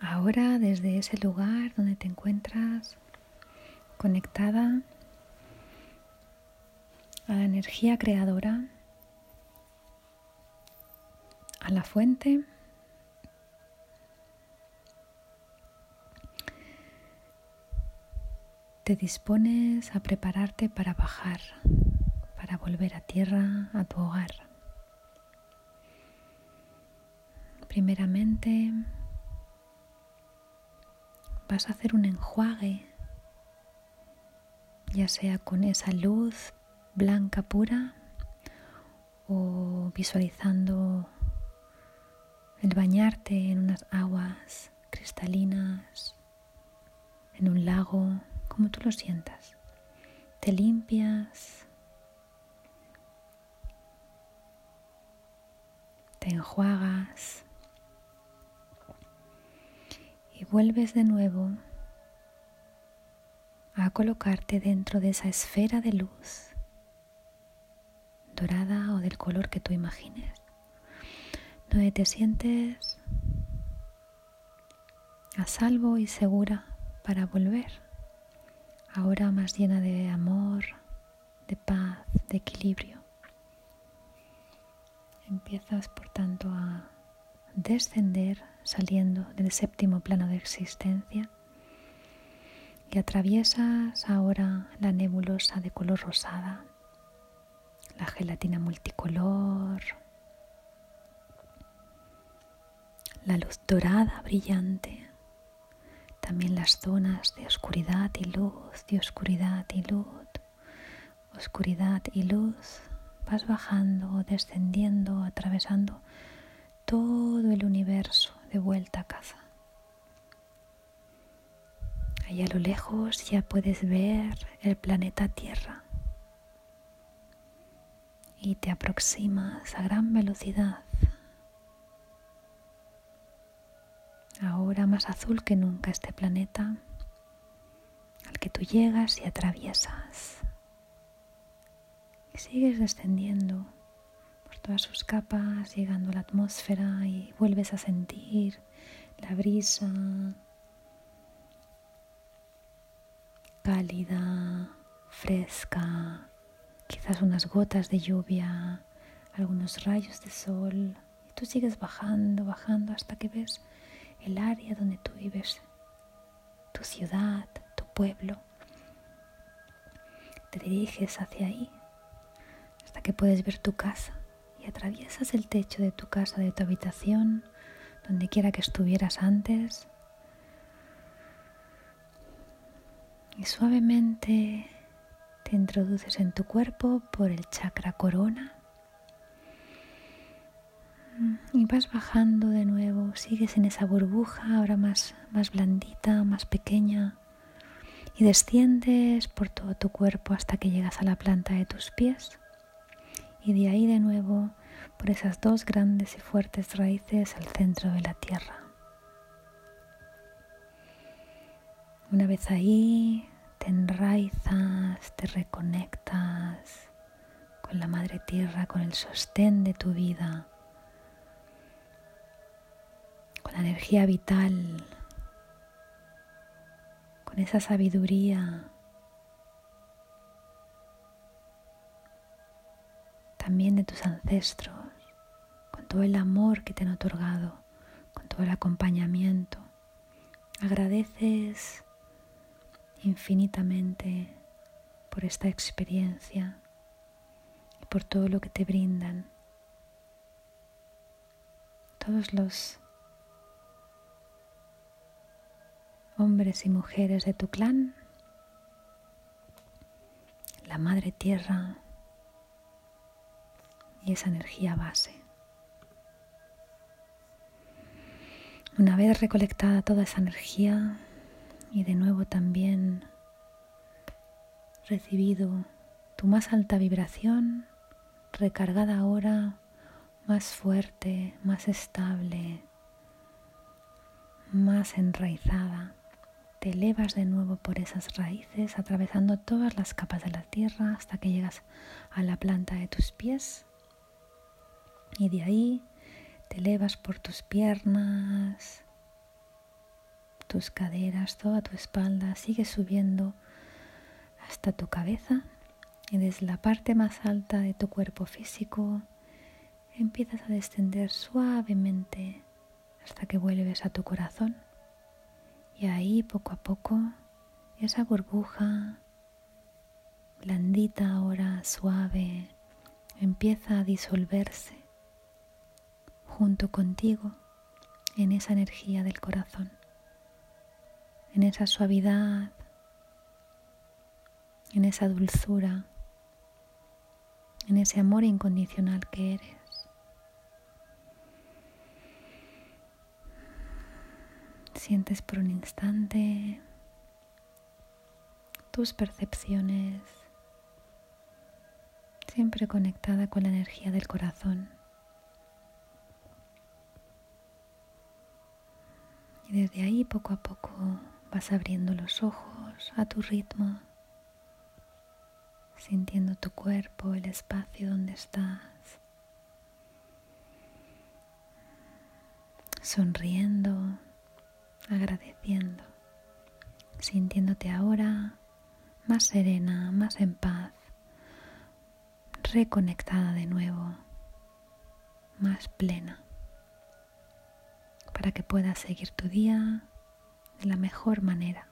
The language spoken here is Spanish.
Ahora desde ese lugar donde te encuentras conectada a la energía creadora, a la fuente, te dispones a prepararte para bajar, para volver a tierra, a tu hogar. Primeramente, vas a hacer un enjuague, ya sea con esa luz blanca pura o visualizando el bañarte en unas aguas cristalinas, en un lago, como tú lo sientas. Te limpias, te enjuagas y vuelves de nuevo a colocarte dentro de esa esfera de luz dorada o del color que tú imagines, donde te sientes a salvo y segura para volver, ahora más llena de amor, de paz, de equilibrio. Empiezas, por tanto, a descender saliendo del séptimo plano de existencia y atraviesas ahora la nebulosa de color rosada la gelatina multicolor, la luz dorada brillante, también las zonas de oscuridad y luz, de oscuridad y luz, oscuridad y luz. Vas bajando, descendiendo, atravesando todo el universo de vuelta a casa. Allá a lo lejos ya puedes ver el planeta Tierra y te aproximas a gran velocidad. Ahora más azul que nunca este planeta al que tú llegas y atraviesas. Y sigues descendiendo todas sus capas, llegando a la atmósfera y vuelves a sentir la brisa cálida, fresca, quizás unas gotas de lluvia, algunos rayos de sol, y tú sigues bajando, bajando hasta que ves el área donde tú vives, tu ciudad, tu pueblo. Te diriges hacia ahí hasta que puedes ver tu casa y atraviesas el techo de tu casa, de tu habitación, donde quiera que estuvieras antes. Y suavemente te introduces en tu cuerpo por el chakra corona. Y vas bajando de nuevo, sigues en esa burbuja ahora más, más blandita, más pequeña. Y desciendes por todo tu cuerpo hasta que llegas a la planta de tus pies y de ahí de nuevo por esas dos grandes y fuertes raíces al centro de la tierra. Una vez ahí, te enraizas, te reconectas con la madre tierra, con el sostén de tu vida, con la energía vital, con esa sabiduría. De tus ancestros, con todo el amor que te han otorgado, con todo el acompañamiento. Agradeces infinitamente por esta experiencia y por todo lo que te brindan. Todos los hombres y mujeres de tu clan, la madre tierra y esa energía base. Una vez recolectada toda esa energía, y de nuevo también recibido tu más alta vibración, recargada ahora, más fuerte, más estable, más enraizada. Te elevas de nuevo por esas raíces, atravesando todas las capas de la tierra hasta que llegas a la planta de tus pies. Y de ahí te elevas por tus piernas, tus caderas, toda tu espalda, sigue subiendo hasta tu cabeza y desde la parte más alta de tu cuerpo físico empiezas a descender suavemente hasta que vuelves a tu corazón. Y ahí poco a poco esa burbuja blandita ahora, suave, empieza a disolverse junto contigo en esa energía del corazón, en esa suavidad, en esa dulzura, en ese amor incondicional que eres. Sientes por un instante tus percepciones siempre conectada con la energía del corazón. Y desde ahí poco a poco vas abriendo los ojos a tu ritmo, sintiendo tu cuerpo, el espacio donde estás, sonriendo, agradeciendo, sintiéndote ahora más serena, más en paz, reconectada de nuevo, más plena, para que puedas seguir tu día de la mejor manera.